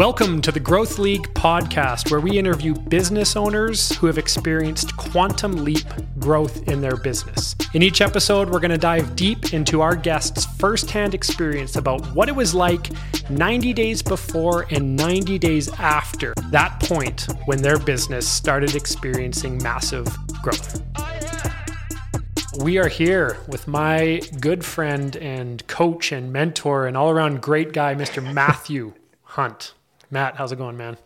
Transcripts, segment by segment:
Welcome to the Growth League podcast, where we interview business owners who have experienced quantum leap growth in their business. In each episode, we're going to dive deep into our guests' firsthand experience about what it was like 90 days before and 90 days after that point when their business started experiencing massive growth. We are here with my good friend and coach and mentor and all around great guy, Mr. Matthew Hunt. Matt, how's it going, man?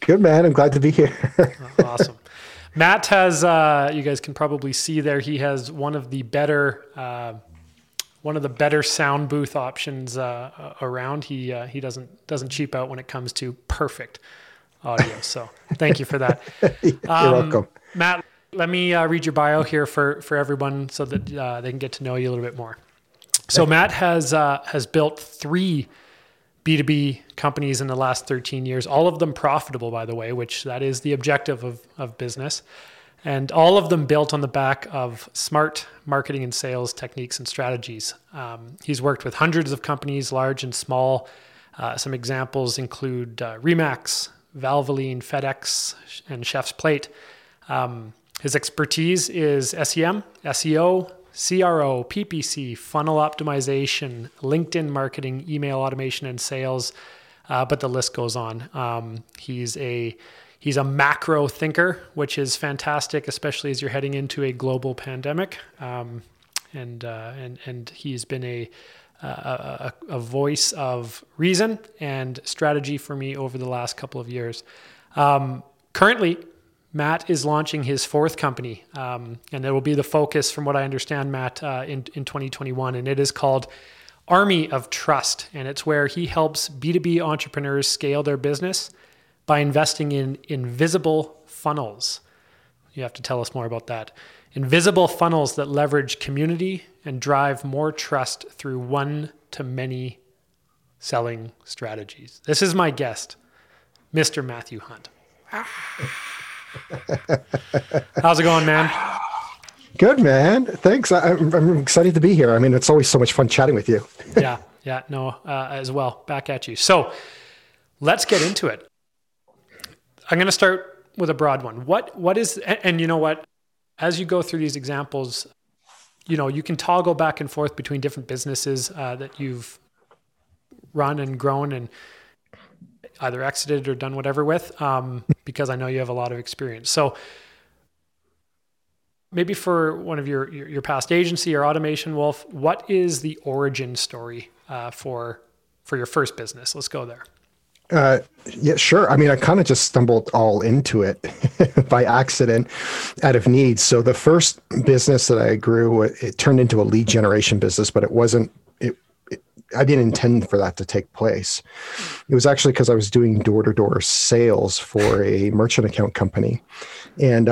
Good, man. I'm glad to be here. awesome. Matt has, uh, you guys can probably see there, he has one of the better, uh, one of the better sound booth options uh, around. He uh, he doesn't doesn't cheap out when it comes to perfect audio. So thank you for that. You're um, welcome, Matt. Let me uh, read your bio here for for everyone so that uh, they can get to know you a little bit more. So Matt has has built three B2B companies in the last 13 years, all of them profitable, by the way, which that is the objective of, of business. And all of them built on the back of smart marketing and sales techniques and strategies. Um, he's worked with hundreds of companies, large and small. Uh, some examples include uh, Remax, Valvoline, FedEx, and Chef's Plate. Um, his expertise is SEM, SEO, CRO, PPC, funnel optimization, LinkedIn marketing, email automation, and sales. Uh, but the list goes on. Um, he's a he's a macro thinker, which is fantastic, especially as you're heading into a global pandemic. Um, and uh, and and he's been a, a a voice of reason and strategy for me over the last couple of years. Um, currently, Matt is launching his fourth company, um, and it will be the focus, from what I understand, Matt, uh, in, in 2021. And it is called Army of Trust. And it's where he helps B2B entrepreneurs scale their business by investing in invisible funnels. You have to tell us more about that. Invisible funnels that leverage community and drive more trust through one to many selling strategies. This is my guest, Mr. Matthew Hunt. How's it going, man? Good, man. Thanks. I, am excited to be here. I mean, it's always so much fun chatting with you. yeah, yeah, no, uh, as well. Back at you. So let's get into it. I'm going to start with a broad one. What, what is, and, and you know what? As you go through these examples, you know, you can toggle back and forth between different businesses uh, that you've run and grown and either exited or done whatever with, um, because I know you have a lot of experience. So maybe for one of your, your, your past agency or automation wolf, what is the origin story uh, for for your first business? Let's go there. Uh, yeah, sure. I mean, I kind of just stumbled all into it by accident out of need. So the first business that I grew, it turned into a lead generation business, but it wasn't I didn't intend for that to take place. It was actually because I was doing door to door sales for a merchant account company, and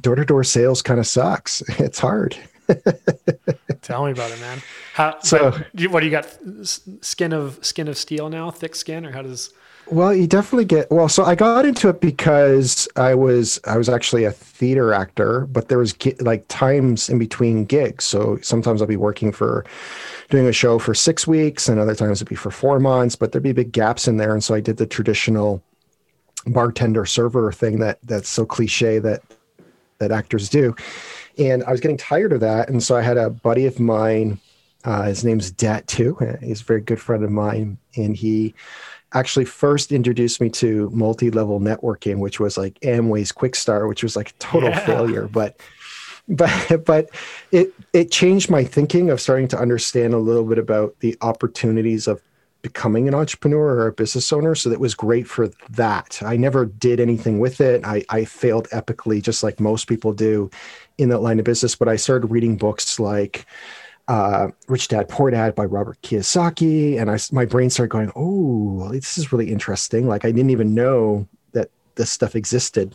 door to door sales kind of sucks. It's hard. Tell me about it, man. How, so, what do you got? Skin of skin of steel now, thick skin, or how does? Well, you definitely get well. So I got into it because I was I was actually a theater actor, but there was like times in between gigs. So sometimes I'll be working for doing a show for six weeks, and other times it'd be for four months. But there'd be big gaps in there, and so I did the traditional bartender server thing that that's so cliche that that actors do. And I was getting tired of that, and so I had a buddy of mine. Uh, his name's Dat too. He's a very good friend of mine, and he actually first introduced me to multi-level networking, which was like Amway's Quixtar, which was like a total yeah. failure. But but but it it changed my thinking of starting to understand a little bit about the opportunities of becoming an entrepreneur or a business owner. So that was great for that. I never did anything with it. I, I failed epically, just like most people do in that line of business. But I started reading books like uh, Rich Dad Poor Dad by Robert Kiyosaki, and I my brain started going, "Oh, this is really interesting." Like I didn't even know that this stuff existed,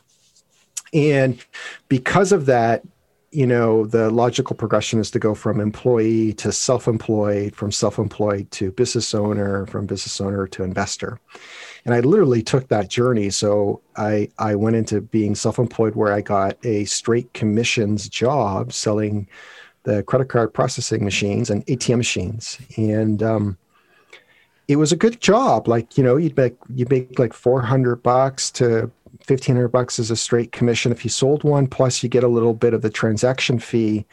and because of that, you know, the logical progression is to go from employee to self-employed, from self-employed to business owner, from business owner to investor. And I literally took that journey. So I I went into being self-employed, where I got a straight commissions job selling the credit card processing machines and ATM machines. And um, it was a good job. Like, you know, you'd make you'd make like 400 bucks to 1500 bucks as a straight commission if you sold one plus you get a little bit of the transaction fee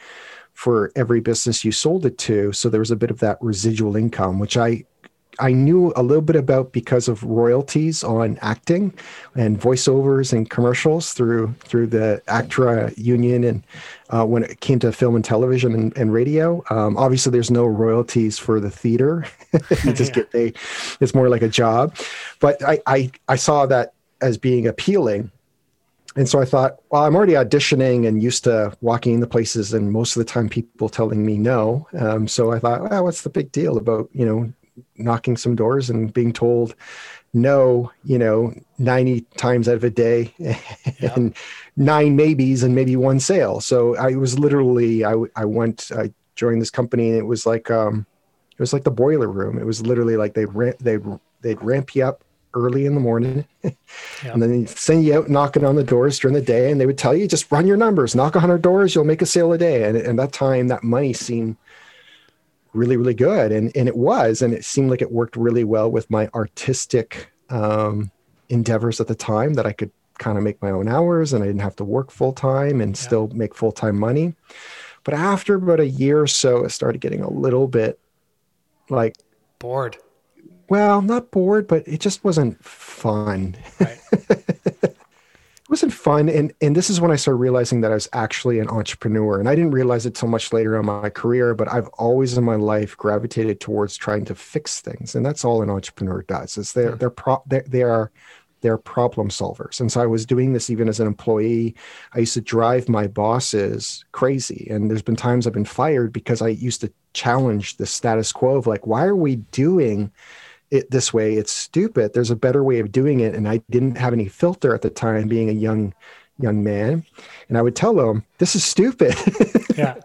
for every business you sold it to so there was a bit of that residual income which i I knew a little bit about because of royalties on acting and voiceovers and commercials through through the ACTRA union and uh, when it came to film and television and, and radio. Um, obviously, there's no royalties for the theater. you just yeah. get a, it's more like a job. But I, I I saw that as being appealing. And so I thought, well, I'm already auditioning and used to walking the places, and most of the time people telling me no. Um, so I thought, well, what's the big deal about you know knocking some doors and being told no, you know, 90 times out of a day and nine maybes and maybe one sale. So I was literally, I, I went, I joined this company and it was like, um, it was like the boiler room. It was literally like they ramp, they, they'd ramp you up early in the morning and then they send you out knocking on the doors during the day and they would tell you just run your numbers knock 100 doors you'll make a sale a day and at that time that money seemed really really good and and it was and it seemed like it worked really well with my artistic um, endeavors at the time that i could kind of make my own hours and i didn't have to work full time and yeah. still make full time money but after about a year or so it started getting a little bit like bored well not bored but it just wasn't fun right. it wasn't fun and and this is when i started realizing that i was actually an entrepreneur and i didn't realize it till much later in my career but i've always in my life gravitated towards trying to fix things and that's all an entrepreneur does is they're they're pro they're, they are they're problem solvers and so i was doing this even as an employee. I used to drive my bosses crazy and there's been times i've been fired because i used to challenge the status quo of like why are we doing it this way it's stupid there's a better way of doing it and i didn't have any filter at the time being a young young man and i would tell them this is stupid yeah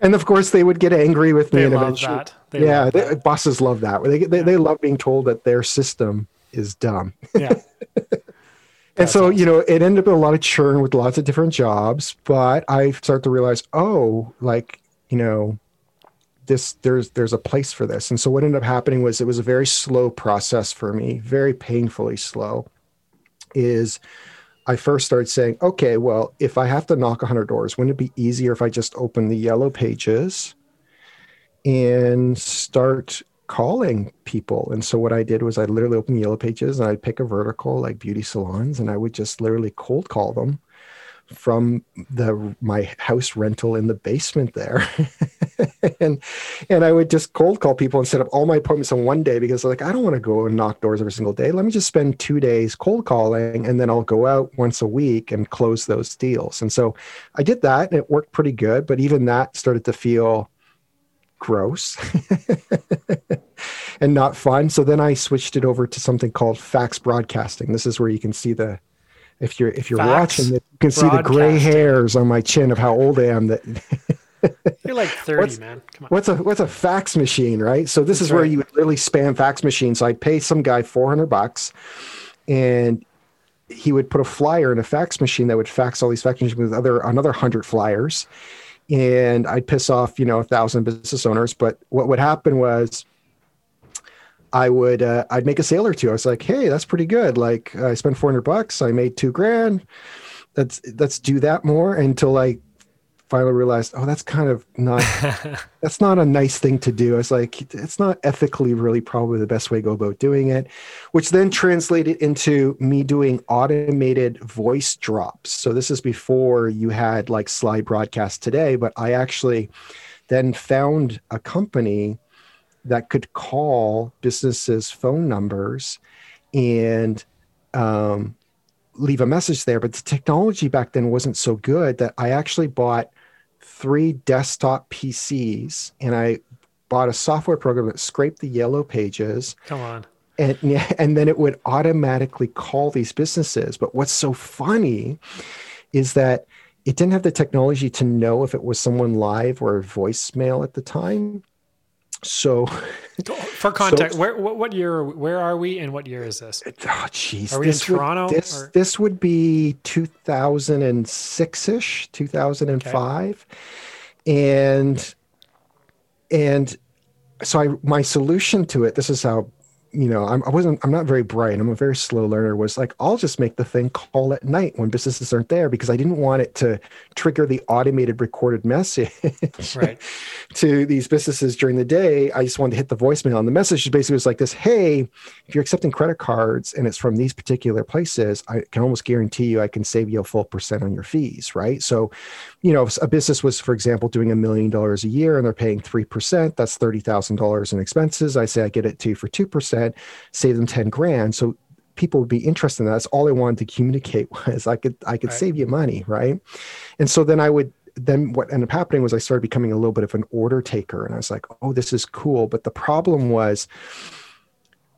and of course they would get angry with me they and love eventually that. They yeah love they, that. bosses love that they, they, Yeah. they love being told that their system is dumb yeah and so awesome. you know it ended up a lot of churn with lots of different jobs but i started to realize oh like you know this there's there's a place for this. And so what ended up happening was it was a very slow process for me very painfully slow is i first started saying okay well if i have to knock 100 doors wouldn't it be easier if i just open the yellow pages and start calling people? And so what i did was i literally opened the yellow pages and i'd pick a vertical like beauty salons and i would just literally cold call them from the my house rental in the basement there. And and i would just cold call people and set up all my appointments in one day because like i don't want to go and knock doors every single day. Let me just spend two days cold calling and then i'll go out once a week and close those deals. And so i did that and it worked pretty good but even that started to feel gross and not fun. So then i switched it over to something called fax broadcasting. This is where you can see the if you're if you're Fax watching it you can see the gray hairs on my chin of how old i am that you're like 30 What's- man. Come on. what's a what's a fax machine right? So this That's is where you would literally spam fax machines. So i'd pay some guy 400 bucks and he would put a flyer in a fax machine that would fax all these fax machines with other another 100 flyers. And i'd piss off you know a thousand business owners. But what would happen was I would uh, I'd make a sale or two. I was like, hey, that's pretty good. Like I spent 400 bucks, I made two grand. Let's let's do that more until I finally realized, oh, that's kind of not that's not a nice thing to do. I was like, it's not ethically really probably the best way to go about doing it, which then translated into me doing automated voice drops. So this is before you had like Slybroadcast today, but I actually then found a company that could call businesses' phone numbers and um, leave a message there. But the technology back then wasn't so good that I actually bought three desktop PCs and I bought a software program that scraped the yellow pages. Come on. And and then it would automatically call these businesses. But what's so funny is that it didn't have the technology to know if it was someone live or voicemail at the time so oh, for context where what, year where are we and what year is this? Oh jeez Are we in this would- Toronto, this or- this would be 2006ish 2005 and and so I my solution to it this is how you know, I'm, I wasn't, I'm not very bright. I'm a very slow learner. Was like, I'll just make the thing call at night when businesses aren't there because I didn't want it to trigger the automated recorded message right. to these businesses during the day. I just wanted to hit the voicemail. And the message basically was like this Hey, if you're accepting credit cards and it's from these particular places, I can almost guarantee you I can save you a full percent on your fees. Right. So, you know, if a business was, for example, doing a million dollars a year and they're paying 3%, that's $30,000 in expenses. I say I get it to you for 2% save them 10 grand. So people would be interested in that. That's all I wanted to communicate was I could I could right. save you money, right? And so then I would then what ended up happening was I started becoming a little bit of an order taker. And I was like, oh, this is cool. But the problem was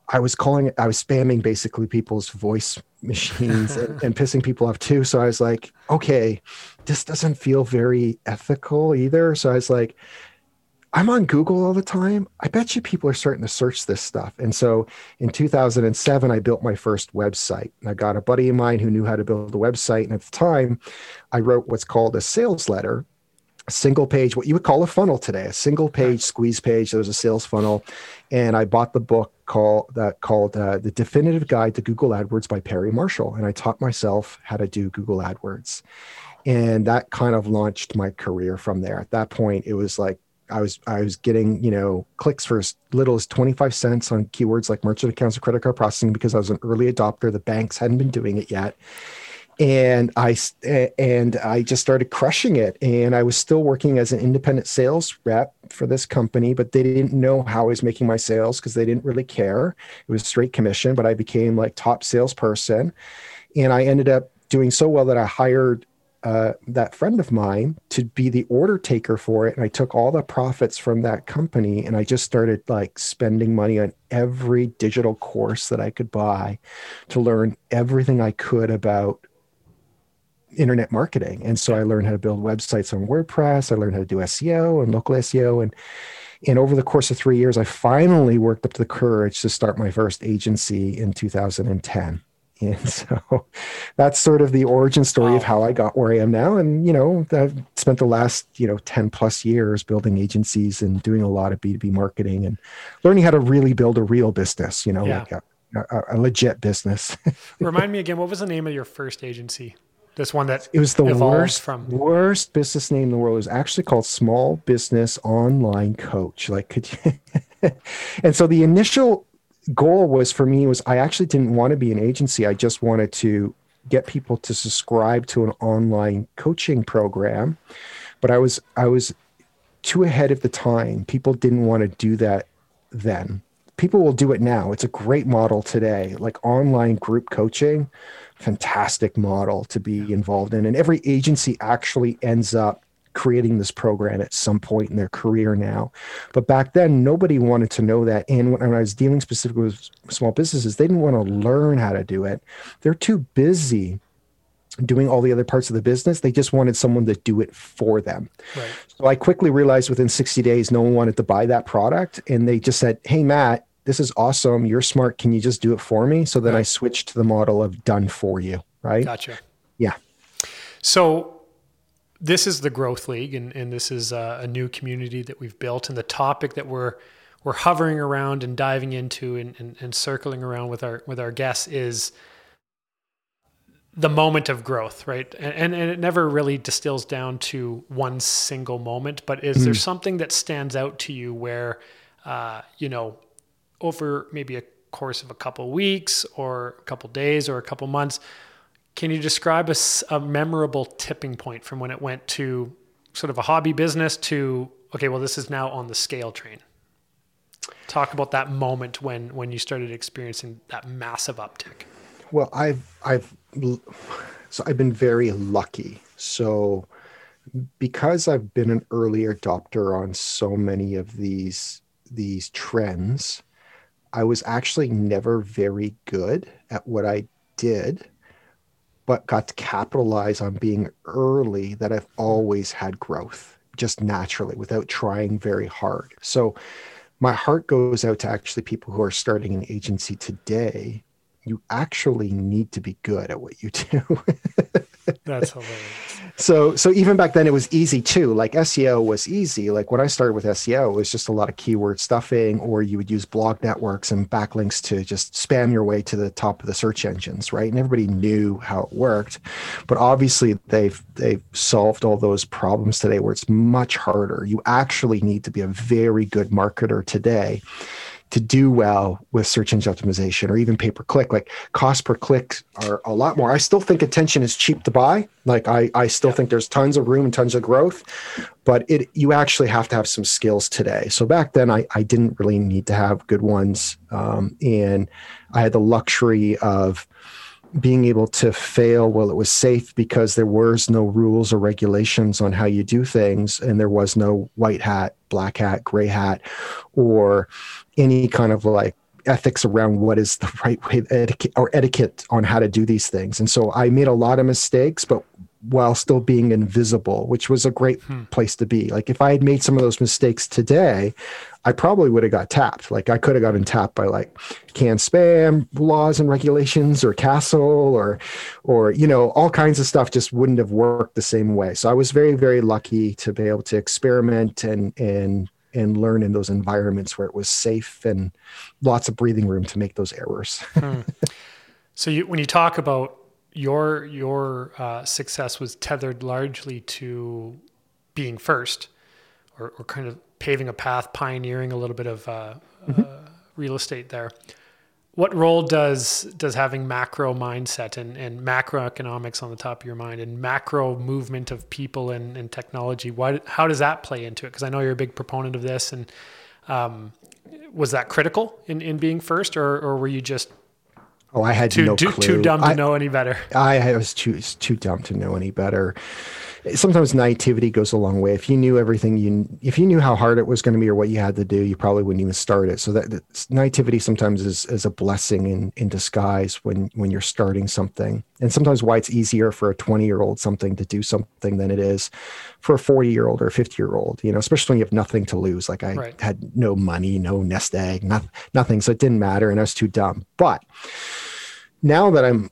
I was calling it, I was spamming basically people's voice machines and, and, pissing people off too. So I was like, okay, this doesn't feel very ethical either. So I was like, I'm on Google all the time. I bet you people are starting to search this stuff. And so in 2007, I built my first website. And I got a buddy of mine who knew how to build a website. And at the time, I wrote what's called a sales letter, a single page, what you would call a funnel today, a single page squeeze page. There was a sales funnel. And I bought the book called that called uh, The Definitive Guide to Google AdWords by Perry Marshall. And I taught myself how to do Google AdWords. And that kind of launched my career from there. At that point, it was like I was I was getting you know clicks for as little as 25 cents on keywords like merchant accounts or credit card processing because I was an early adopter. The banks hadn't been doing it yet, and I and I just started crushing it. And I was still working as an independent sales rep for this company, but they didn't know how I was making my sales because they didn't really care. It was straight commission, but I became like top salesperson, and I ended up doing so well that I hired uh, that friend of mine to be the order taker for it. And I took all the profits from that company and I just started like spending money on every digital course that I could buy to learn everything I could about internet marketing. And so I learned how to build websites on WordPress. I learned how to do SEO and local SEO. And, and over the course of three years, I finally worked up to the courage to start my first agency in 2010. And so that's sort of the origin story wow. of how I got where I am now. And, you know, I've spent the last, you know, 10 plus years building agencies and doing a lot of B2B marketing and learning how to really build a real business, you know, yeah. like a, a, a, legit business. Remind me again, what was the name of your first agency? This one that it was the worst from worst business name in the world. It was actually called Small Business Online Coach. Like, could you? and so the initial goal was for me was I actually didn't want to be an agency. I just wanted to get people to subscribe to an online coaching program. But I was I was too ahead of the time. People didn't want to do that then. People will do it now. It's a great model today. Like online group coaching, fantastic model to be involved in. And every agency actually ends up creating this program at some point in their career now. But back then, nobody wanted to know that. And when I was dealing specifically with small businesses, they didn't want to learn how to do it. They're too busy doing all the other parts of the business. They just wanted someone to do it for them. Right. So I quickly realized within 60 days, no one wanted to buy that product. And they just said, Hey, Matt, this is awesome. You're smart. Can you just do it for me? So then right. I switched to the model of done for you. Right. Gotcha. Yeah. So this is the Growth League, and, and this is a, a, new community that we've built. And the topic that we're we're hovering around and diving into and, and, and circling around with our with our guests is the moment of growth, right? And, and it never really distills down to one single moment, but is mm-hmm. there something that stands out to you where, uh, you know, over maybe a course of a couple weeks or a couple days or a couple months, can you describe a, a memorable tipping point from when it went to sort of a hobby business to okay, well, this is now on the scale train? Talk about that moment when when you started experiencing that massive uptick. Well, I've I've so I've been very lucky. So because I've been an early adopter on so many of these these trends, I was actually never very good at what I did but got to capitalize on being early that I've always had growth just naturally without trying very hard. So my heart goes out to actually people who are starting an agency today. You actually need to be good at what you do. That's hilarious. So so even back then it was easy too. Like SEO was easy. Like when I started with SEO, it was just a lot of keyword stuffing, or you would use blog networks and backlinks to just spam your way to the top of the search engines, right? And everybody knew how it worked. But obviously they've they've solved all those problems today where it's much harder. You actually need to be a very good marketer today to do well with search engine optimization or even pay per click. Like cost per click are a lot more. I still think attention is cheap to buy. Like I, I still think there's tons of room and tons of growth, but it you actually have to have some skills today. So back then I, I didn't really need to have good ones. Um, and I had the luxury of being able to fail while it was safe because there was no rules or regulations on how you do things and there was no white hat black hat gray hat or any kind of like ethics around what is the right way etiquette or etiquette on how to do these things. And so i made a lot of mistakes but while still being invisible which was a great hmm. place to be like if i had made some of those mistakes today i probably would have got tapped like i could have gotten tapped by like CAN-SPAM laws and regulations or CASL or or you know all kinds of stuff just wouldn't have worked the same way so i was very very lucky to be able to experiment and and and learn in those environments where it was safe and lots of breathing room to make those errors. hmm. So you, when you talk about your your uh, success was tethered largely to being first, or, or, kind of paving a path, pioneering a little bit of uh, mm-hmm. uh, real estate there what role does does having macro mindset and, and macroeconomics on the top of your mind and macro movement of people and, and technology why how does that play into it because i know you're a big proponent of this and um, was that critical in, in being first or, or were you just oh i had too, no too, clue. too dumb to I, know any better i was too too dumb to know any better sometimes naivety goes a long way. If you knew everything, you if you knew how hard it was going to be or what you had to do, you probably wouldn't even start it. So that, that naivety sometimes is, is a blessing in, in disguise when when you're starting something. And sometimes why it's easier for a 20 year old something to do something than it is for a 40 year old or a 50 year old. You know, especially when you have nothing to lose. Like I right. had no money, no nest egg, nothing, nothing, so it didn't matter, and I was too dumb. But now that I'm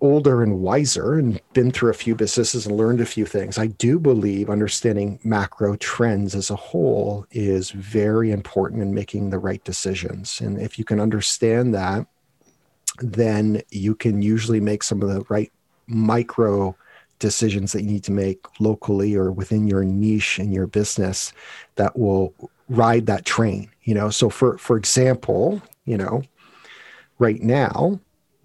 older and wiser and been through a few businesses and learned a few things, I do believe understanding macro trends as a whole is very important in making the right decisions. And if you can understand that, then you can usually make some of the right micro decisions that you need to make locally or within your niche in your business that will ride that train you know so for for example you know right now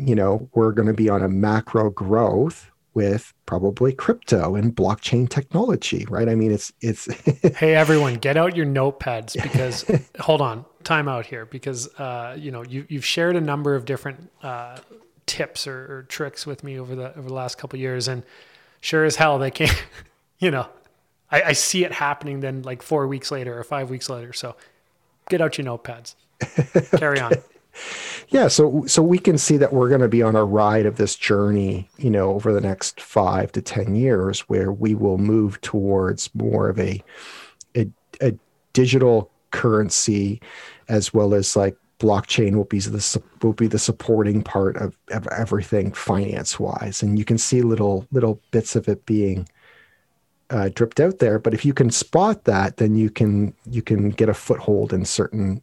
you know, we're going to be on a macro growth with probably crypto and blockchain technology, right? I mean, it's it's. hey, everyone, get out your notepads because hold on, time out here because uh, you know you you've shared a number of different uh, tips or, or, tricks with me over the over the last couple years, and sure as hell they can't. You know, I, I see it happening then like four weeks later or five weeks later. So get out your notepads. Carry on yeah so so we can see that we're going to be on a ride of this journey you know over the next five to ten years where we will move towards more of a a, a digital currency as well as like blockchain will be the will be the supporting part of, of everything finance wise and you can see little little bits of it being uh, dripped out there. But if you can spot that then you can you can get a foothold in certain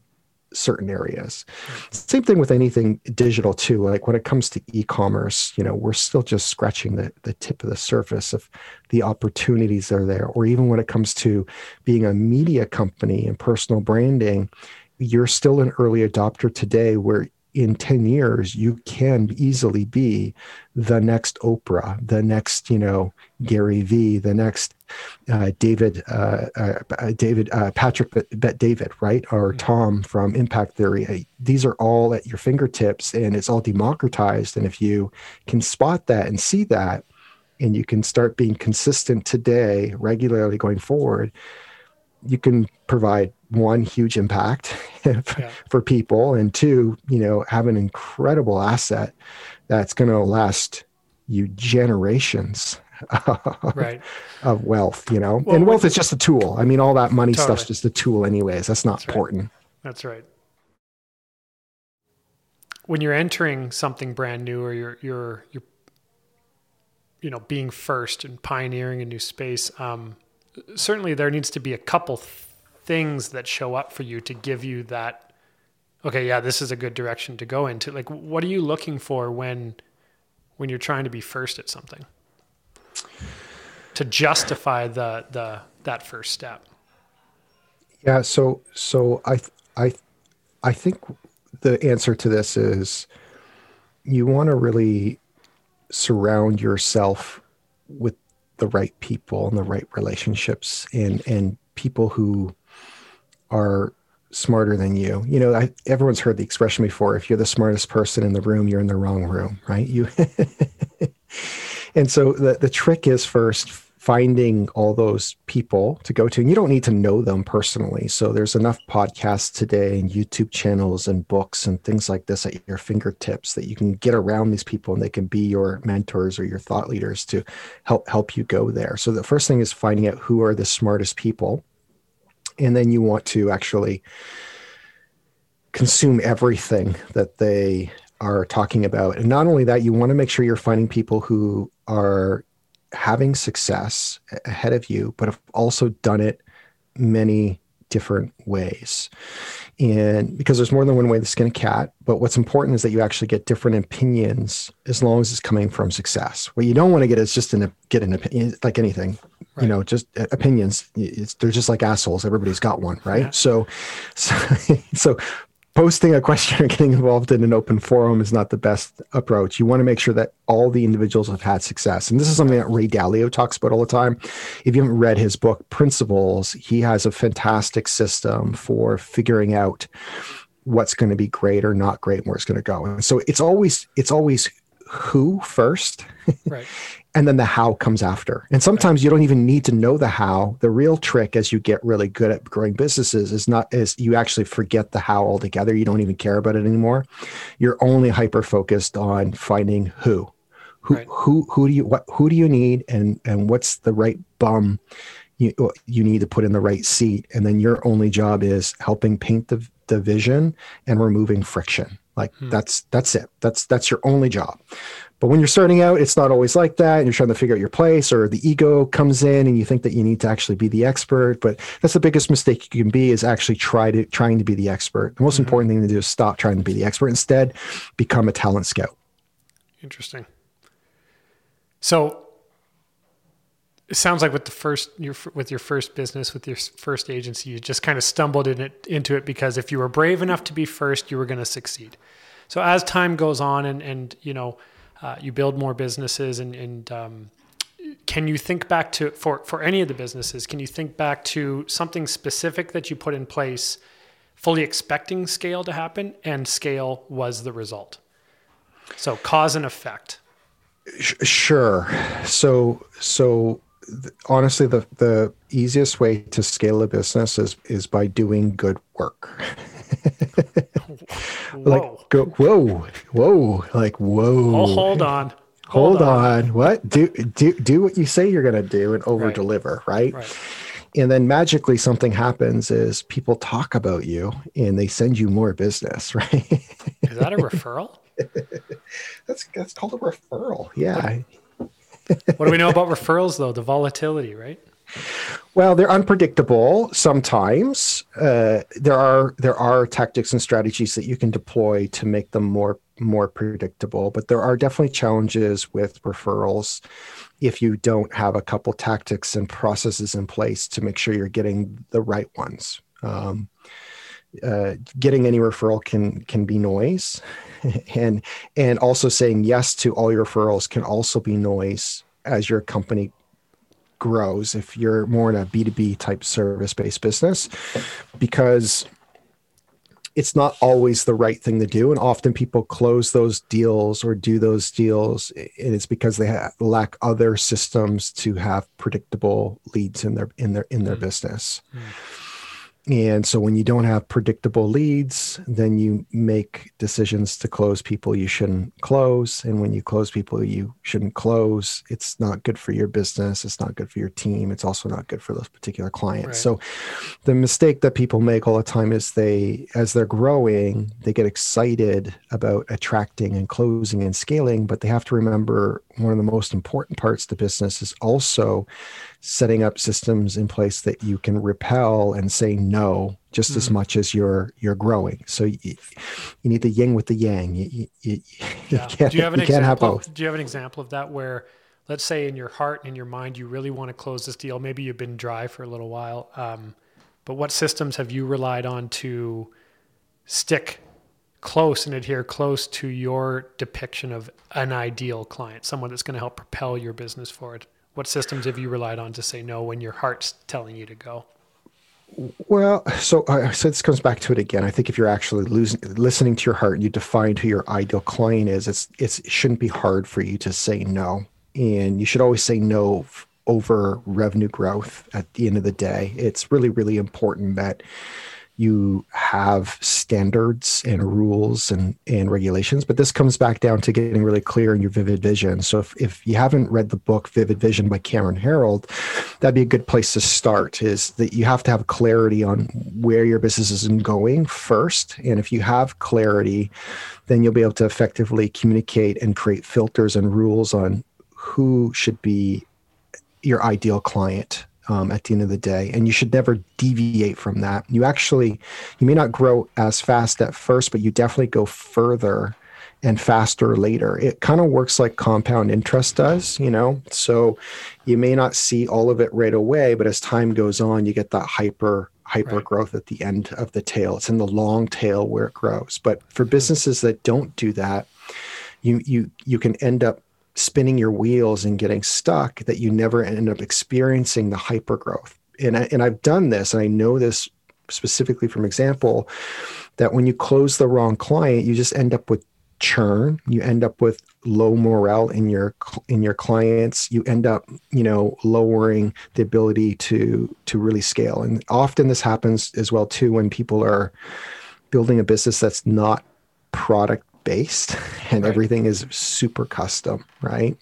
certain areas. Same thing with anything digital too. Like when it comes to e-commerce, you know, we're still just scratching the, the tip of the surface of the opportunities that are there. Or even when it comes to being a media company and personal branding, you're still an early adopter today where in 10 years you can easily be the next oprah the next you know gary vee the next uh, david uh, uh, uh david uh, patrick bet david right? Or tom from impact theory. These are all at your fingertips and it's all democratized. And if you can spot that and see that and you can start being consistent today regularly going forward you can provide one huge impact yeah. for people and two you know have an incredible asset that's going to last you generations right. of wealth you know well, and wealth is just a tool i mean all that money totally. stuff's just a tool anyways that's not that's important right. that's right when you're entering something brand new or you're you're you're you know being first and pioneering a new space um, certainly there needs to be a couple th- things that show up for you to give you that okay yeah this is a good direction to go into. Like what are you looking for when when you're trying to be first at something? To justify the the that first step? Yeah so so i i i think the answer to this is you want to really surround yourself with the right people and the right relationships and and people who are smarter than you. You know, I, everyone's heard the expression before: if you're the smartest person in the room, you're in the wrong room, right? You. and so the the trick is first finding all those people to go to and you don't need to know them personally so there's enough podcasts today and youtube channels and books and things like this at your fingertips that you can get around these people and they can be your mentors or your thought leaders to help help you go there so the first thing is finding out who are the smartest people and then you want to actually consume everything that they are talking about. And not only that you want to make sure you're finding people who are having success ahead of you, but have also done it many different ways. And because there's more than one way to skin a cat, but what's important is that you actually get different opinions as long as it's coming from success. What you don't want to get is just an get an opinion like anything, right. you know, just uh, opinions. It's, they're just like assholes. Everybody's got one, right? Yeah. So, so, so posting a question or getting involved in an open forum is not the best approach. You want to make sure that all the individuals have had success. And this is something that Ray Dalio talks about all the time. If you haven't read his book, Principles, he has a fantastic system for figuring out what's going to be great or not great and where it's going to go. And so it's always, it's always who first right. and then the how comes after. And sometimes you don't even need to know the how. The real trick as you get really good at growing businesses is not is you actually forget the how altogether. You don't even care about it anymore. You're only hyper focused on finding who. Who right. who who do you what who do you need and and what's the right bum you you need to put in the right seat and then your only job is helping paint the the vision and removing friction like hmm. that's that's it that's that's your only job but when you're starting out, it's not always like that. And you're trying to figure out your place, or the ego comes in and you think that you need to actually be the expert. But that's the biggest mistake you can be is actually try to trying to be the expert. The most mm-hmm. important thing to do is stop trying to be the expert. Instead, become a talent scout. Interesting. So it sounds like with the first your with your first business with your first agency you just kind of stumbled in it into it because if you were brave enough to be first you were going to succeed. So as time goes on and and you know uh, you build more businesses and, and um, can you think back to for for any of the businesses can you think back to something specific that you put in place fully expecting scale to happen and scale was the result? So cause and effect. Sure. So so honestly the the easiest way to scale a business is is by doing good work. Like go whoa whoa like whoa. Oh, hold on. Hold, hold on. on. what? Do do do what you say you're going to do and over deliver right. right? and then magically something happens is people talk about you and they send you more business right? Is that a referral? That's that's called a referral. Yeah. What do we know about referrals though the volatility right well, they're unpredictable sometimes. Uh, there are there are tactics and strategies that you can deploy to make them more more predictable, but there are definitely challenges with referrals if you don't have a couple tactics and processes in place to make sure you're getting the right ones. Um, uh, getting any referral can can be noise, and and also saying yes to all your referrals can also be noise as your company grows if you're more in a B2B type service based business because it's not always the right thing to do. And often people close those deals or do those deals, and it's because they ha- lack other systems to have predictable leads in their in their in their mm. business. Mm. And so when you don't have predictable leads, then you make decisions to close people you shouldn't close. And when you close people you shouldn't close, it's not good for your business. It's not good for your team. It's also not good for those particular clients. Right. So the mistake that people make all the time is they, as they're growing, they get excited about attracting and closing and scaling, but they have to remember one of the most important parts of the business is also setting up systems in place that you can repel and say no just mm-hmm. as much as you're you're growing. So you, you need the yin with the yang. You, you, yeah. can't, do you have an example, have both. Do you have an example of that where, let's say, in your heart and in your mind, you really want to close this deal? Maybe you've been dry for a little while, um, but what systems have you relied on to stick close and adhere close to your depiction of an ideal client, someone that's going to help propel your business forward? What systems have you relied on to say no when your heart's telling you to go? Well, so uh, so this comes back to it again. I think if you're actually losing, listening to your heart and you define who your ideal client is, it's, it's it shouldn't be hard for you to say no, and you should always say no over revenue growth. At the end of the day, it's really really important that you have standards and rules and, and regulations, but this comes back down to getting really clear in your vivid vision. So if, if you haven't read the book Vivid Vision by Cameron Herold, that'd be a good place to start is that you have to have clarity on where your business is going first. And if you have clarity, then you'll be able to effectively communicate and create filters and rules on who should be your ideal client um, at the end of the day. And you should never deviate from that. You actually you may not grow as fast at first but you definitely go further and faster later. It kind of works like compound interest does you know? So you may not see all of it right away but as time goes on you get that hyper hyper right. growth at the end of the tail. It's in the long tail where it grows. But for businesses that don't do that you you you can end up spinning your wheels and getting stuck that you never end up experiencing the hyper growth. And, I, and I've done this, and I know this specifically from example that when you close the wrong client, you just end up with churn. You end up with low morale in your in your clients. You end up, you know, lowering the ability to to really scale. And often this happens as well too when people are building a business that's not product based and right. everything is super custom, right?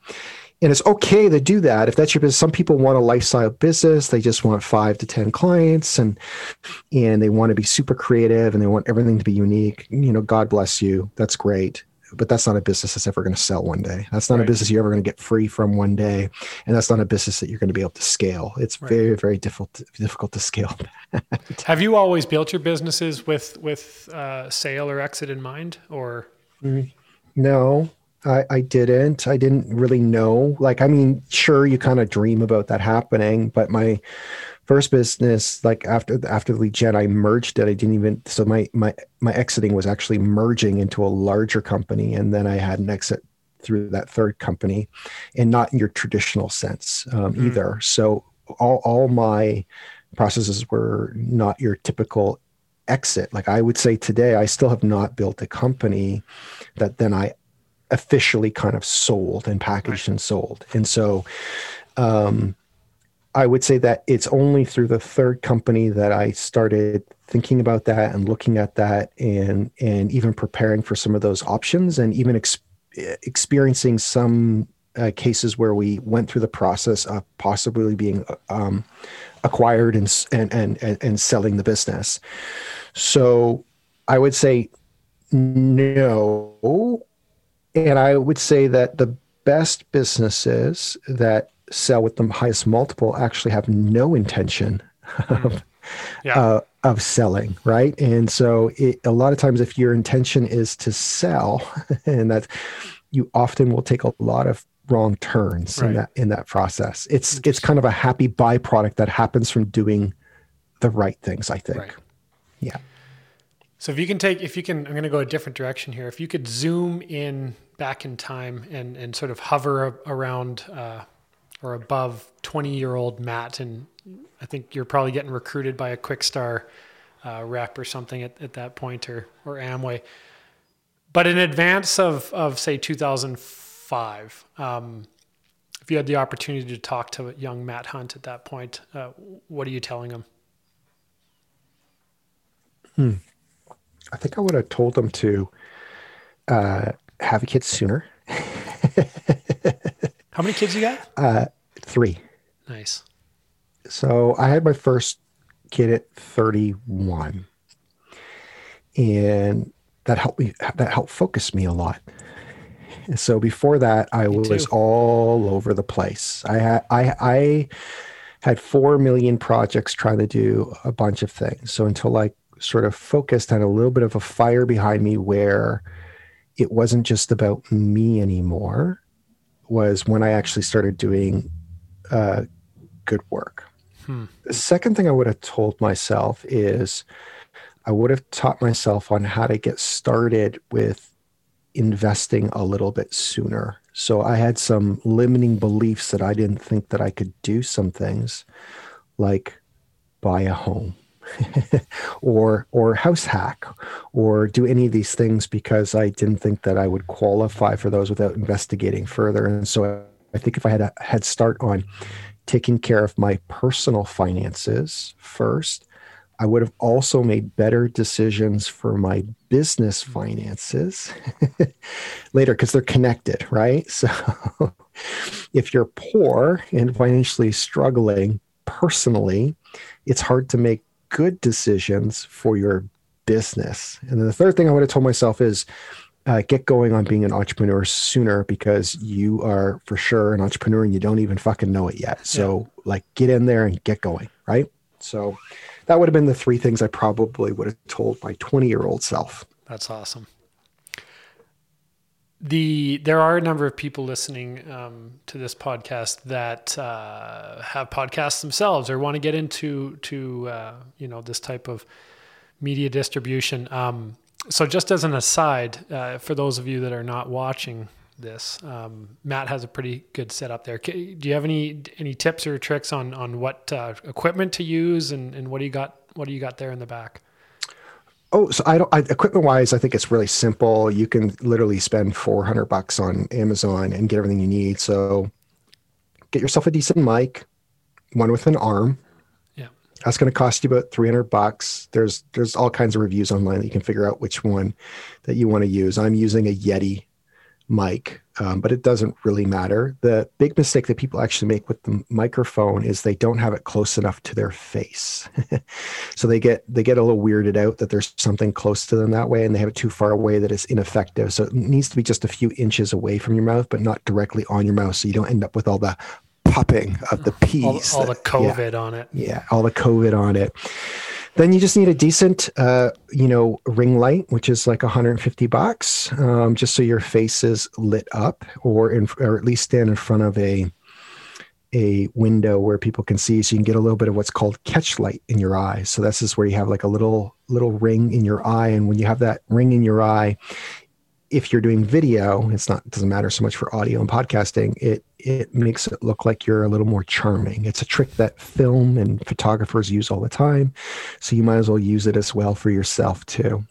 And it's okay to do that if that's your business. Some people want a lifestyle business; they just want five to ten clients, and and they want to be super creative and they want everything to be unique. You know, God bless you. That's great but that's not a business that's ever going to sell one day. That's not right. a business you're ever going to get free from one day, and that's not a business that you're going to be able to scale. It's right. very, very difficult to, difficult to scale. Have you always built your businesses with with uh, sale or exit in mind, or no, I, I didn't. I didn't really know. Like, I mean, sure, you kind of dream about that happening, but my first business, like after after the lead gen, I merged it. I didn't even. So my my my exiting was actually merging into a larger company, and then I had an exit through that third company, and not in your traditional sense um, mm. either. So all all my processes were not your typical exit. Like I would say today, I still have not built a company that then I officially kind of sold and packaged right. and sold. And so um, I would say that it's only through the third company that I started thinking about that and looking at that and and even preparing for some of those options and even ex- experiencing some uh, cases where we went through the process of possibly being um, acquired and, and and and selling the business. So I would say no, and I would say that the best businesses that sell with the highest multiple actually have no intention of yeah. uh, of selling, right? And so it, a lot of times, if your intention is to sell, and that you often will take a lot of wrong turns right. in that in that process. It's it's kind of a happy byproduct that happens from doing the right things. I think. Right. Yeah. So if you can take, if you can, I'm going to go a different direction here. If you could zoom in back in time and and sort of hover around uh, or above 20 year old Matt, and I think you're probably getting recruited by a Quixtar uh, rep or something at, at that point, or or Amway. But in advance of of say 2004 five. Um, if you had the opportunity to talk to young Matt Hunt at that point, uh, what are you telling him? Hmm. I think I would have told him to uh, have a kid sooner. How many kids you got? Uh, three. Nice. So I had my first kid at 31, and that helped me. That helped focus me a lot So before that, I Me was too. all over the place. I had I I had four million projects trying to do a bunch of things. So until I sort of focused on a little bit of a fire behind me where it wasn't just about me anymore, was when I actually started doing uh, good work. Hmm. The second thing I would have told myself is I would have taught myself on how to get started with investing a little bit sooner. So I had some limiting beliefs that I didn't think that I could do some things like buy a home or or house hack or do any of these things because I didn't think that I would qualify for those without investigating further. And so I think if I had a head start on taking care of my personal finances first, I would have also made better decisions for my business finances later because they're connected, right? So if you're poor and financially struggling personally, it's hard to make good decisions for your business. And then the third thing I would have told myself is uh, get going on being an entrepreneur sooner because you are for sure an entrepreneur and you don't even fucking know it yet. So, like, get in there and get going, right? So, that would have been the three things I probably would have told my 20 year old self. That's awesome. The there are a number of people listening um, to this podcast that uh, have podcasts themselves or want to get into to uh, you know this type of media distribution. Um, so just as an aside, uh, for those of you that are not watching this, um, Matt has a pretty good setup there. Do you have any any tips or tricks on on what uh, equipment to use and, and what do you got what do you got there in the back? Oh, so I don't. I, equipment wise, I think it's really simple. You can literally spend four hundred bucks on Amazon and get everything you need. So, get yourself a decent mic, one with an arm. Yeah. That's going to cost you about three hundred bucks. There's there's all kinds of reviews online that you can figure out which one that you want to use. I'm using a Yeti mic, um, but it doesn't really matter. The big mistake that people actually make with the microphone is they don't have it close enough to their face, so they get they get a little weirded out that there's something close to them that way, and they have it too far away that it's ineffective. So it needs to be just a few inches away from your mouth, but not directly on your mouth, so you don't end up with all the popping of the peas. All, all the that- yeah COVID on it. yeah all the covid on it then you just need a decent uh, you know ring light which is like 150 bucks um, just so your face is lit up or in or at least stand in front of a a window where people can see so you can get a little bit of what's called catch light in your eye. So this is where you have like a little little ring in your eye and when you have that ring in your eye if you're doing video it's not doesn't matter so much for audio and podcasting it it makes it look like you're a little more charming. It's a trick that film and photographers use all the time so you might as well use it as well for yourself too.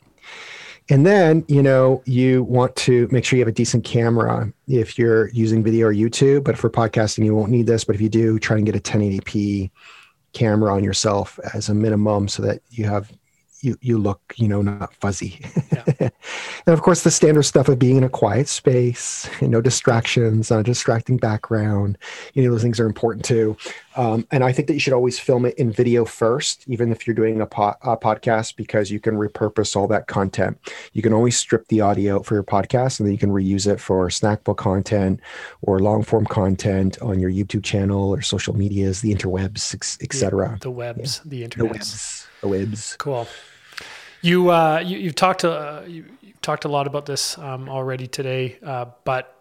And then you know you want to make sure you have a decent camera if you're using video or youtube but for podcasting you won't need this but if you do try and get a 1080p camera on yourself as a minimum so that you have you you look you know not fuzzy. And of course the standard stuff of being in a quiet space you no distractions not a distracting background you know those things are important too. Um, and i think that you should always film it in video first even if you're doing a, po- a podcast because you can repurpose all that content. You can always strip the audio for your podcast and then you can reuse it for snackable content or long form content on your youtube channel or social medias the interwebs etc The webs, the the internet. webs the webs. Cool. You uh, you you've talked to uh, you, you've talked a lot about this um, already today, uh, but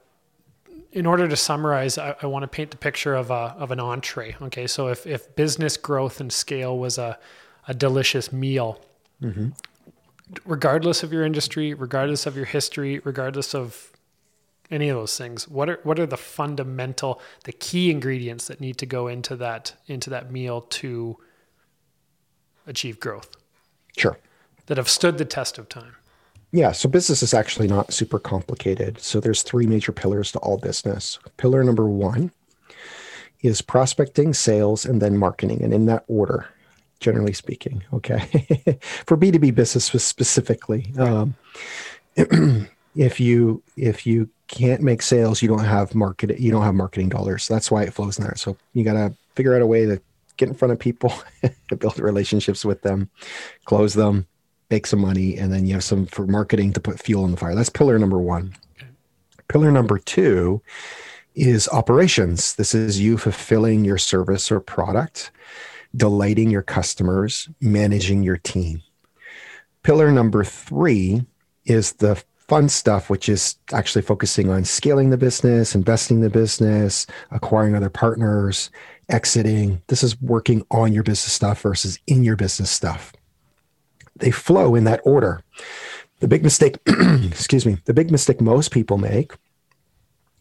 in order to summarize, I, I want to paint the picture of a of an entree. Okay, so if if business growth and scale was a a delicious meal, regardless of your industry, regardless of your history, regardless of any of those things, what are what are the fundamental, the key ingredients that need to go into that into that meal to achieve growth? sure that have stood the test of time. Yeah, so business is actually not super complicated. So there's three major pillars to all business. Pillar number one is prospecting, sales, and then marketing, and in that order, generally speaking. Okay, for B two B business specifically, um, if you if you can't make sales, you don't have market you don't have marketing dollars. That's why it flows in there. So you got to figure out a way to get in front of people, build relationships with them, close them, make some money, and then you have some for marketing to put fuel on the fire. That's pillar number one. Okay. Pillar number two is operations. This is you fulfilling your service or product, delighting your customers, managing your team. Pillar number three is the fun stuff, which is actually focusing on scaling the business, investing the business, acquiring other partners, exiting. This is working on your business stuff versus in your business stuff. They flow in that order. The big mistake, excuse me, the big mistake most people make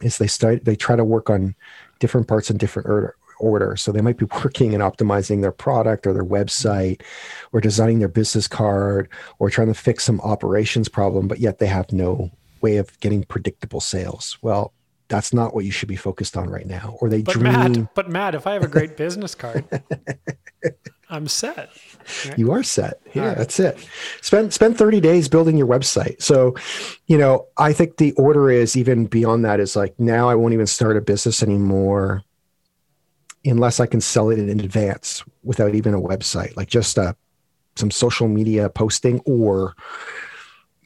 is they start they try to work on different parts in different order order. So they might be working and optimizing their product or their website or designing their business card or trying to fix some operations problem, but yet they have no way of getting predictable sales. Well, that's not what you should be focused on right now. Or they but dream. Matt, but Matt, if I have a great business card, I'm set. Right? You are set. Yeah, right. that's it. Spend spend 30 days building your website. So, you know, I think the order is even beyond that is like now I won't even start a business anymore unless I can sell it in advance without even a website, like just a, uh, some social media posting or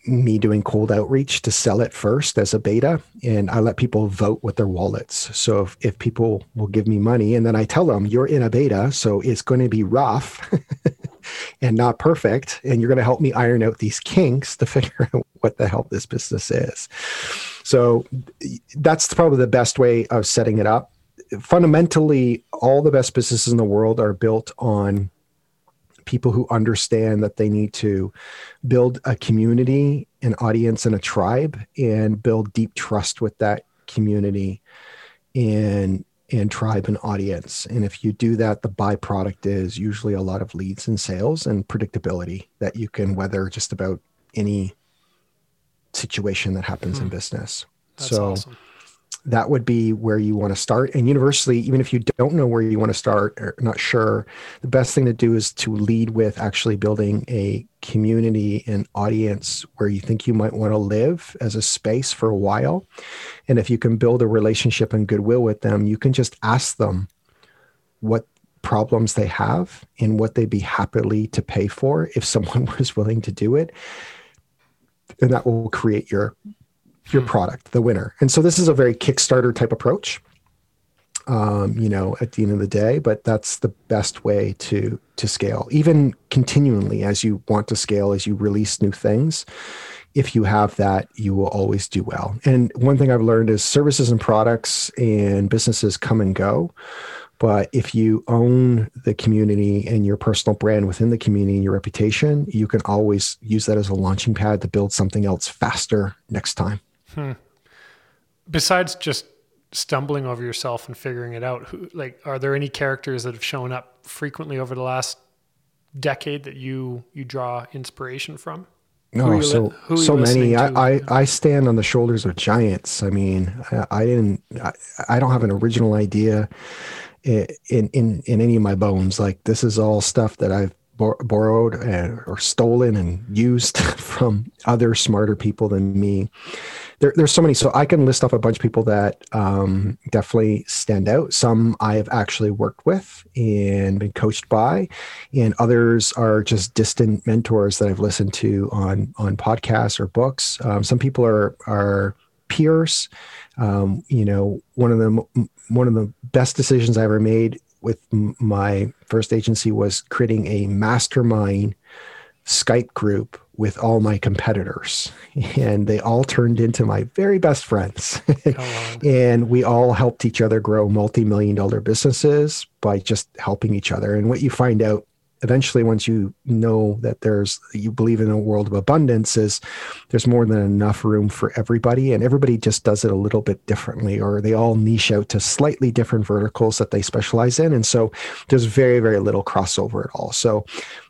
me doing cold outreach to sell it first as a beta and i let people vote with their wallets. So if, if people will give me money and then i tell them you're in a beta so it's going to be rough and not perfect and you're going to help me iron out these kinks to figure out what the hell this business is. So that's probably the best way of setting it up. Fundamentally, all the best businesses in the world are built on people who understand that they need to build a community, an audience, and a tribe, and build deep trust with that community and and tribe and audience. And if you do that, the byproduct is usually a lot of leads and sales and predictability that you can weather just about any situation that happens hmm. in business. That's so awesome that would be where you want to start. And universally, even if you don't know where you want to start or not sure, the best thing to do is to lead with actually building a community and audience where you think you might want to live as a space for a while. And if you can build a relationship and goodwill with them, you can just ask them what problems they have and what they'd be happily to pay for if someone was willing to do it. And that will create your your hmm. product, the winner. And so this is a very Kickstarter type approach. Um, you know, at the end of the day, but that's the best way to to scale, even continually as you want to scale, as you release new things. If you have that, you will always do well. And one thing I've learned is services and products and businesses come and go. But if you own the community and your personal brand within the community and your reputation, you can always use that as a launching pad to build something else faster next time. Hmm. Besides just stumbling over yourself and figuring it out, who, like, are there any characters that have shown up frequently over the last decade that you you draw inspiration from? No, so li- so many. I, I, I stand on the shoulders of giants. I mean, I, I didn't. I, I, don't have an original idea in, in in any of my bones. Like this is all stuff that I've bor- borrowed or stolen and used from other smarter people than me there, there's so many. So I can list off a bunch of people that um, definitely stand out. Some I have actually worked with and been coached by, and others are just distant mentors that I've listened to on on podcasts or books. Um, some people are are peers. Um, you know, one of the one of the best decisions I ever made with my first agency was creating a mastermind Skype group with all my competitors. And they all turned into my very best friends. And we all helped each other grow multi-million dollar businesses by just helping each other. And what you find out eventually once you know that there's you believe in a world of abundance is there's more than enough room for everybody and everybody just does it a little bit differently or they all niche out to slightly different verticals that they specialize in and so there's very very little crossover at all. So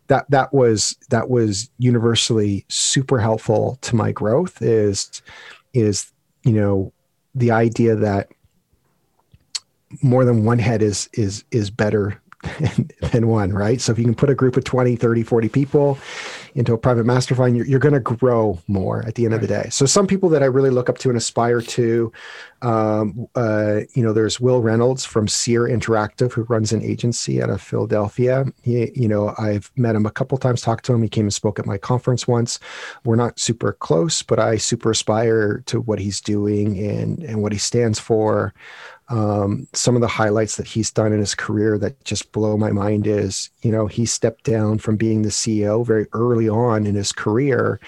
that that was that was universally super helpful to my growth is is you know the idea that more than one head is is is better than one, right? So if you can put a group of 20, 30, 40 people into a private mastermind, you're, you're going to grow more at the end right. of the day. So some people that I really look up to and aspire to, um, uh, you know, there's Wil Reynolds from Seer Interactive, who runs an agency out of Philadelphia. He, you know, I've met him a couple times, talked to him. He came and spoke at my conference once. We're not super close, but I super aspire to what he's doing and, and what he stands for um, some of the highlights that he's done in his career that just blow my mind is you know he stepped down from being the ceo very early on in his career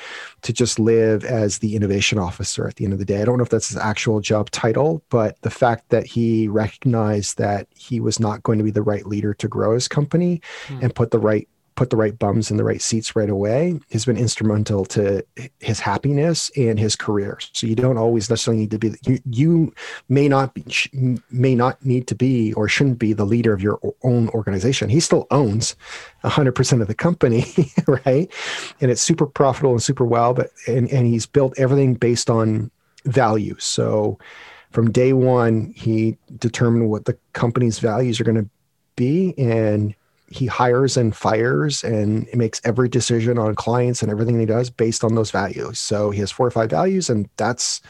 to just live as the innovation officer at the end of the day i don't know if that's his actual job title but the fact that he recognized that he was not going to be the right leader to grow his company hmm. and put the right put the right bums in the right seats right away has been instrumental to his happiness and his career. So you don't always necessarily need to be you, you may not be, may not need to be or shouldn't be the leader of your own organization. He still owns 100% of the company, right? And it's super profitable and super well, but and and he's built everything based on values. So from day one, he determined what the company's values are going to be and he hires and fires and makes every decision on clients and everything he does based on those values. So he has four or five values, and that's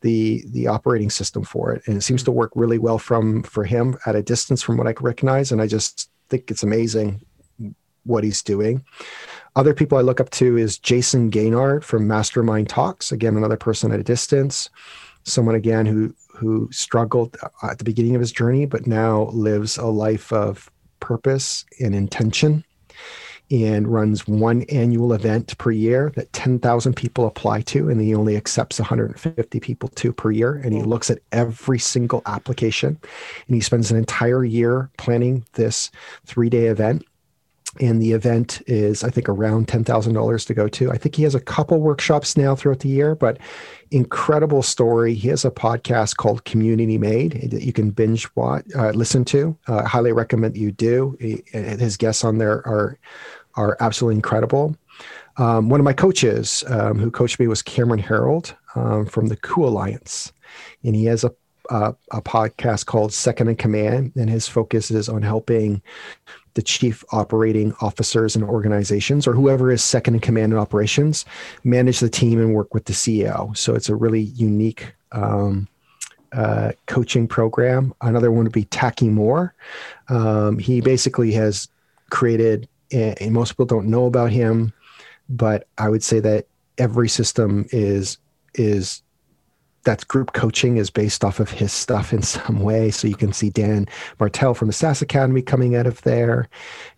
the the operating system for it. And it seems to work really well from for him at a distance from what I can recognize. And I just think it's amazing what he's doing. Other people I look up to is Jason Gaignard from Mastermind Talks. Again, another person at a distance. Someone again who who struggled at the beginning of his journey, but now lives a life of purpose and intention and runs one annual event per year that 10,000 people apply to and he only accepts 150 people to per year. And he looks at every single application and he spends an entire year planning this 3-day event and the event is i think around $10000 to go to. I think he has a couple workshops now throughout the year but incredible story. He has a podcast called community made that you can binge watch uh, listen to. Uh, i highly recommend you do. His guests on there are are absolutely incredible. Um, one of my coaches um, who coached me was Cameron Herold um, from the COO Alliance. And he has a uh, a podcast called Second in Command, and his focus is on helping the chief operating officers and organizations, or whoever is second in command in operations, manage the team and work with the CEO. So it's a really unique um, uh, coaching program. Another one would be Taki Moore. Um, he basically has created, and most people don't know about him, but I would say that every system is is that group coaching is based off of his stuff in some way. So you can see Dan Martell from the SaaS Academy coming out of there.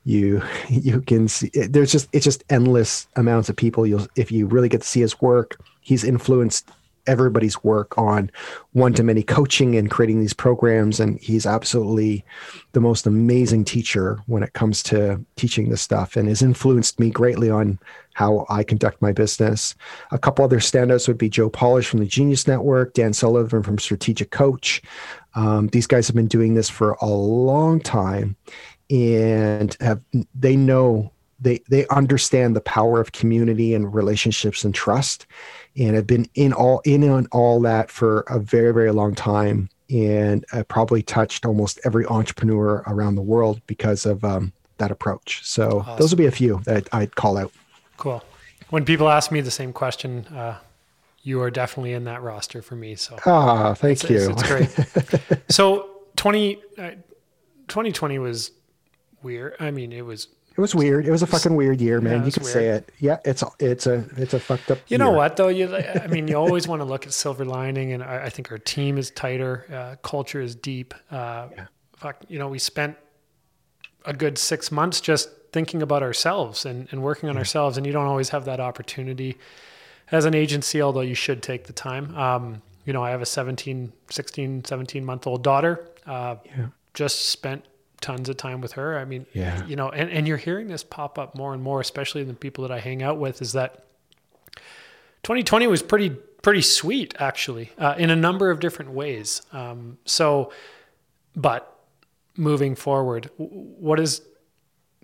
You you can see there's just it's just endless amounts of people. You'll if you really get to see his work, he's influenced everybody's work on one to many coaching and creating these programs. And he's absolutely the most amazing teacher when it comes to teaching this stuff and has influenced me greatly on how I conduct my business. A couple other standouts would be Joe Polish from the Genius Network, Dan Sullivan from Strategic Coach. Um, these guys have been doing this for a long time and have they know they they understand the power of community and relationships and trust and have been in all in on all that for a very very long time and I probably touched almost every entrepreneur around the world because of um, that approach. So awesome. those would be a few that I'd call out. Cool. When people ask me the same question, uh, you are definitely in that roster for me. So ah, thank it's, you. It's, it's great. so 20, uh, 2020 was weird. I mean, it was it was weird. It was a fucking weird year, man. Yeah, you could weird. say it. Yeah, it's it's a it's a fucked up. You year. know what though? You I mean, you always want to look at silver lining, and I, I think our team is tighter, uh, culture is deep. Uh, yeah. Fuck, you know, we spent a good six months just thinking about ourselves and, and working on ourselves, and you don't always have that opportunity as an agency, although you should take the time. Um, you know, I have a 17, 16, 17 month old daughter. Uh, yeah. Just spent tons of time with her. I mean, yeah. you know, and, and you're hearing this pop up more and more, especially in the people that I hang out with, is that 2020 was pretty pretty sweet actually uh, in a number of different ways. Um, so, but moving forward, what does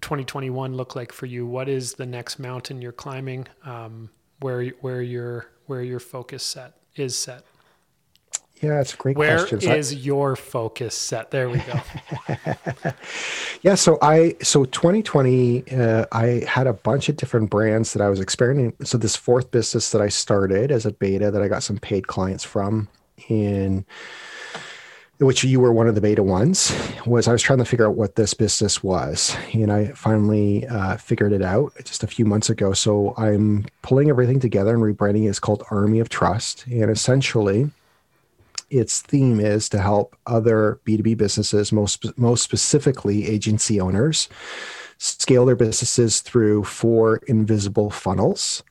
2021 look like for you? What is the next mountain you're climbing? Um, where where your where your focus set is set? Yeah, it's a great Where question. Where is your focus set? There we go. yeah, so I so 2020, uh, I had a bunch of different brands that I was experimenting. So this fourth business that I started as a beta that I got some paid clients from in which you were one of the beta ones, was I was trying to figure out what this business was. And I finally uh, figured it out just a few months ago. So I'm pulling everything together and rebranding. It's called Army of Trust. And essentially, its theme is to help other B2B businesses, most, most specifically agency owners, scale their businesses through four invisible funnels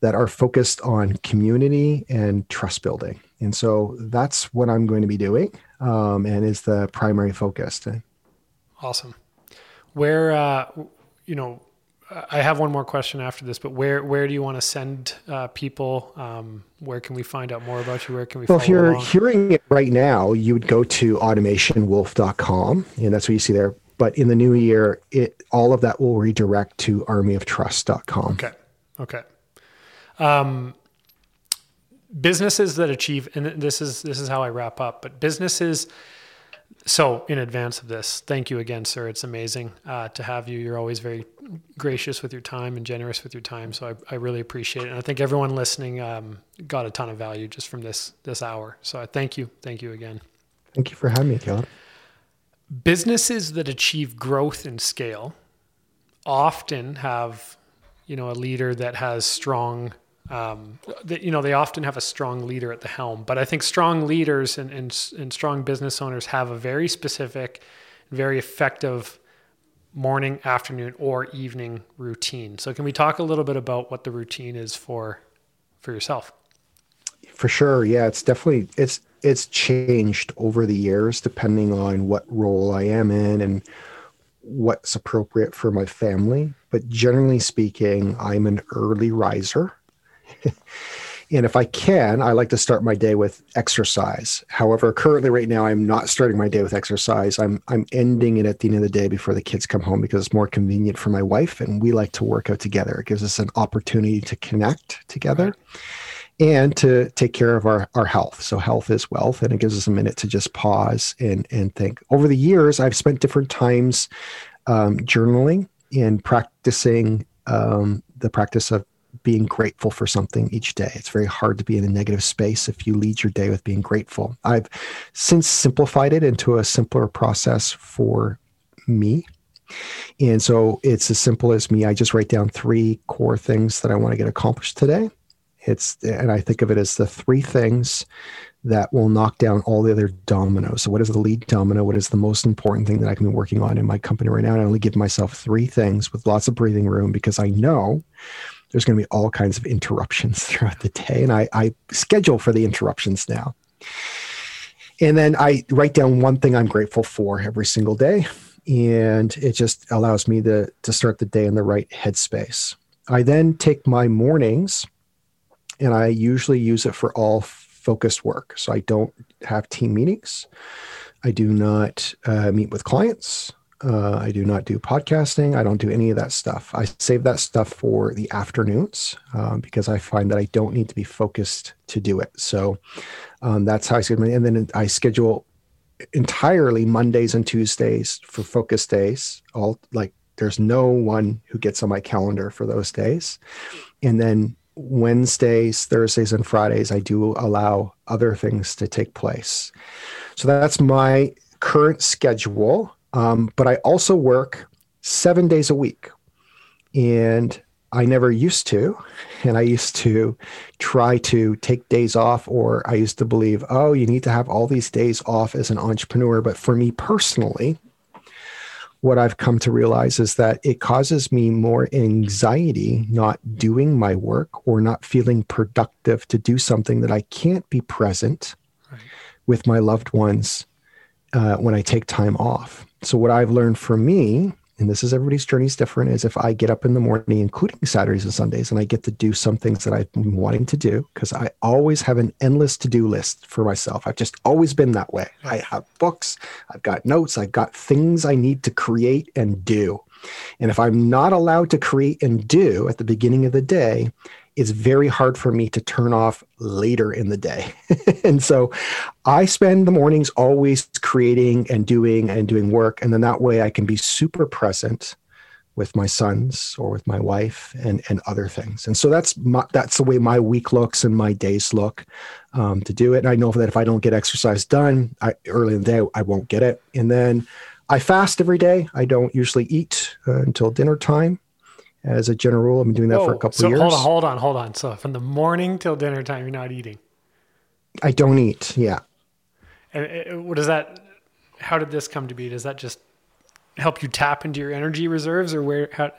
that are focused on community and trust building. And so that's what I'm going to be doing um, and is the primary focus. Awesome. Where, uh, you know, I have one more question after this, but where where do you want to send uh, people? Um, where can we find out more about you? Where can we? Well, if you're along? hearing it right now, you would go to automationwolf.com, and that's what you see there. But in the new year, it all of that will redirect to armyoftrust.com. Okay. Okay. Um, businesses that achieve, and this is this is how I wrap up. But businesses. So, in advance of this, thank you again, sir. It's amazing uh, to have you. You're always very gracious with your time and generous with your time. So, I, I really appreciate it. And I think everyone listening um, got a ton of value just from this this hour. So, I thank you. Thank you again. Thank you for having me, Caleb. Businesses that achieve growth and scale often have, you know, a leader that has strong um, that, you know, they often have a strong leader at the helm, but I think strong leaders and, and, and strong business owners have a very specific, very effective morning, afternoon, or evening routine. So can we talk a little bit about what the routine is for, for yourself? For sure. Yeah, it's definitely, it's, it's changed over the years depending on what role I am in and what's appropriate for my family. But generally speaking, I'm an early riser. and if I can, I like to start my day with exercise. However, currently right now I'm not starting my day with exercise. I'm I'm ending it at the end of the day before the kids come home because it's more convenient for my wife and we like to work out together. It gives us an opportunity to connect together. And to take care of our, our health. So, health is wealth, and it gives us a minute to just pause and, and think. Over the years, I've spent different times um, journaling and practicing um, the practice of being grateful for something each day. It's very hard to be in a negative space if you lead your day with being grateful. I've since simplified it into a simpler process for me. And so it's as simple as me. I just write down three core things that I want to get accomplished today. It's and I think of it as the three things that will knock down all the other dominoes. So, what is the lead domino? What is the most important thing that I can be working on in my company right now? And I only give myself three things with lots of breathing room because I know there's going to be all kinds of interruptions throughout the day. And I, I schedule for the interruptions now. And then I write down one thing I'm grateful for every single day. And it just allows me to, to start the day in the right headspace. I then take my mornings and I usually use it for all focused work. So I don't have team meetings. I do not uh, meet with clients. Uh, I do not do podcasting. I don't do any of that stuff. I save that stuff for the afternoons um, because I find that I don't need to be focused to do it. So um, that's how I schedule. And then I schedule entirely Mondays and Tuesdays for focus days. All like there's no one who gets on my calendar for those days. And then Wednesdays, Thursdays, and Fridays, I do allow other things to take place. So that's my current schedule. Um, but I also work seven days a week. And I never used to. And I used to try to take days off, or I used to believe, oh, you need to have all these days off as an entrepreneur. But for me personally, what I've come to realize is that it causes me more anxiety not doing my work or not feeling productive to do something that I can't be present right. with my loved ones uh, when I take time off. So, what I've learned for me, and this is everybody's journey is different, is if I get up in the morning, including Saturdays and Sundays, and I get to do some things that I've been wanting to do, because I always have an endless to do list for myself. I've just always been that way. I have books, I've got notes, I've got things I need to create and do. And if I'm not allowed to create and do at the beginning of the day, it's very hard for me to turn off later in the day. and so I spend the mornings always creating and doing and doing work. And then that way I can be super present with my sons or with my wife and, and other things. And so that's my, that's the way my week looks and my days look um, to do it. And I know that if I don't get exercise done I, early in the day, I won't get it. And then I fast every day. I don't usually eat uh, until dinner time as a general rule. I've been doing that Whoa, for a couple so of years. Hold on, hold on, hold on. So from the morning till dinner time, you're not eating. I don't eat. Yeah. And uh, what does that? How did this come to be? Does that just help you tap into your energy reserves, or where? How?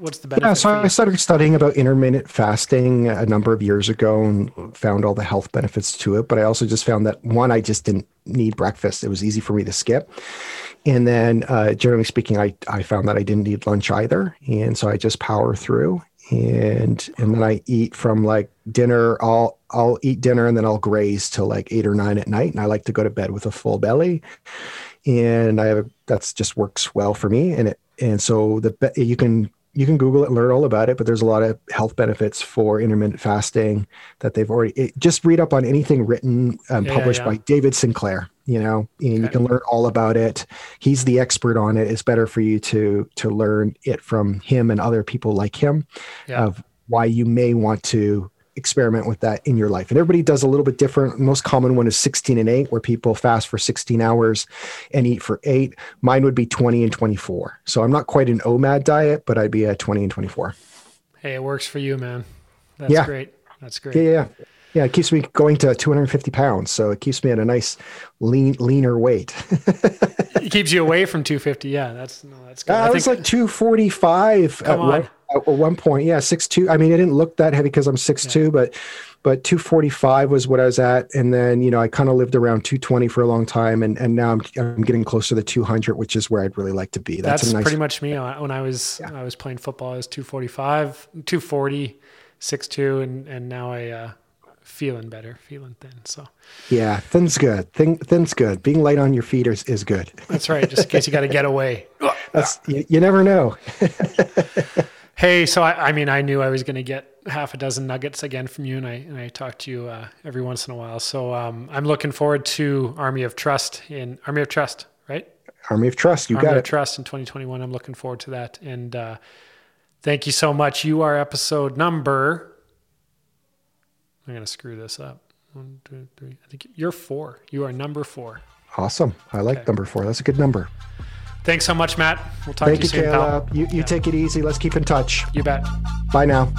What's the benefit? Yeah, so I started studying about intermittent fasting a number of years ago and found all the health benefits to it. But I also just found that one, I just didn't need breakfast. It was easy for me to skip. And then, uh, generally speaking, I, I found that I didn't need lunch either. And so I just power through and and then I eat from like dinner. I'll I'll eat dinner and then I'll graze till like eight or nine at night. And I like to go to bed with a full belly. And I have a, that's just works well for me. And it and so the you can you can Google it and learn all about it, but there's a lot of health benefits for intermittent fasting that they've already. It, just read up on anything written and yeah, published yeah. by David Sinclair, you know, and okay. you can learn all about it. He's the expert on it. It's better for you to to learn it from him and other people like him yeah. of why you may want to experiment with that in your life. And everybody does a little bit different. Most common one is 16 and 8 where people fast for 16 hours and eat for 8. Mine would be 20 and 24. So I'm not quite an OMAD diet, but I'd be at 20 and 24. Hey, it works for you, man. That's yeah. great. That's great. Yeah, yeah. Yeah, it keeps me going to 250 pounds, so it keeps me at a nice lean, leaner weight. it keeps you away from 250. Yeah, that's no, that's good. Uh, I, I was like 245 at one at one point. Yeah, six two. I mean, it didn't look that heavy because I'm six yeah. two, but but 245 was what I was at, and then you know I kind of lived around 220 for a long time, and and now I'm I'm getting close to the 200, which is where I'd really like to be. That's, That's nice, pretty much me. When I was yeah. I was playing football, I was 245, 240, 6'2", and and now I. Uh, feeling better, feeling thin. So yeah, thin's good. Thin, thin's good. Being light on your feet is, is good. That's right. Just in case you got to get away. That's you, you never know. Hey, so I, I, mean, I knew I was going to get half a dozen nuggets again from you, and I and I talk to you uh, every once in a while. So um, I'm looking forward to Army of Trust in Army of Trust, right? Army of Trust, you Army got of Trust in 2021. I'm looking forward to that, and uh, thank you so much. You are episode number. I'm going to screw this up. One, two, three. I think you're four. You are number four. Awesome. I like okay. number four. That's a good number. Thanks so much, Matt. We'll talk Thank to you, you soon, Caleb. Pal. You, you yeah. take it easy. Let's keep in touch. You bet. Bye now.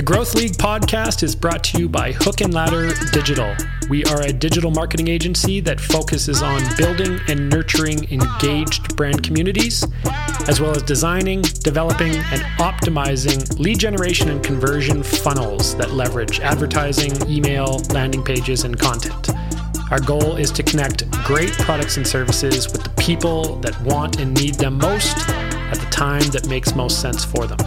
The Growth League podcast is brought to you by Hook and Ladder Digital. We are a digital marketing agency that focuses on building and nurturing engaged brand communities, as well as designing, developing, and optimizing lead generation and conversion funnels that leverage advertising, email, landing pages, and content. Our goal is to connect great products and services with the people that want and need them most at the time that makes most sense for them.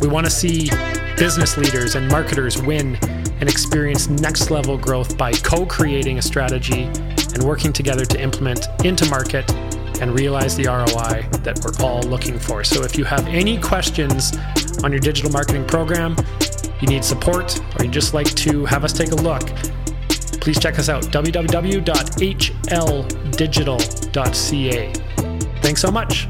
We want to see business leaders and marketers win and experience next level growth by co creating a strategy and working together to implement into market and realize the ROI that we're all looking for. So if you have any questions on your digital marketing program, you need support, or you just like to have us take a look, please check us out www.hldigital.ca. Thanks so much.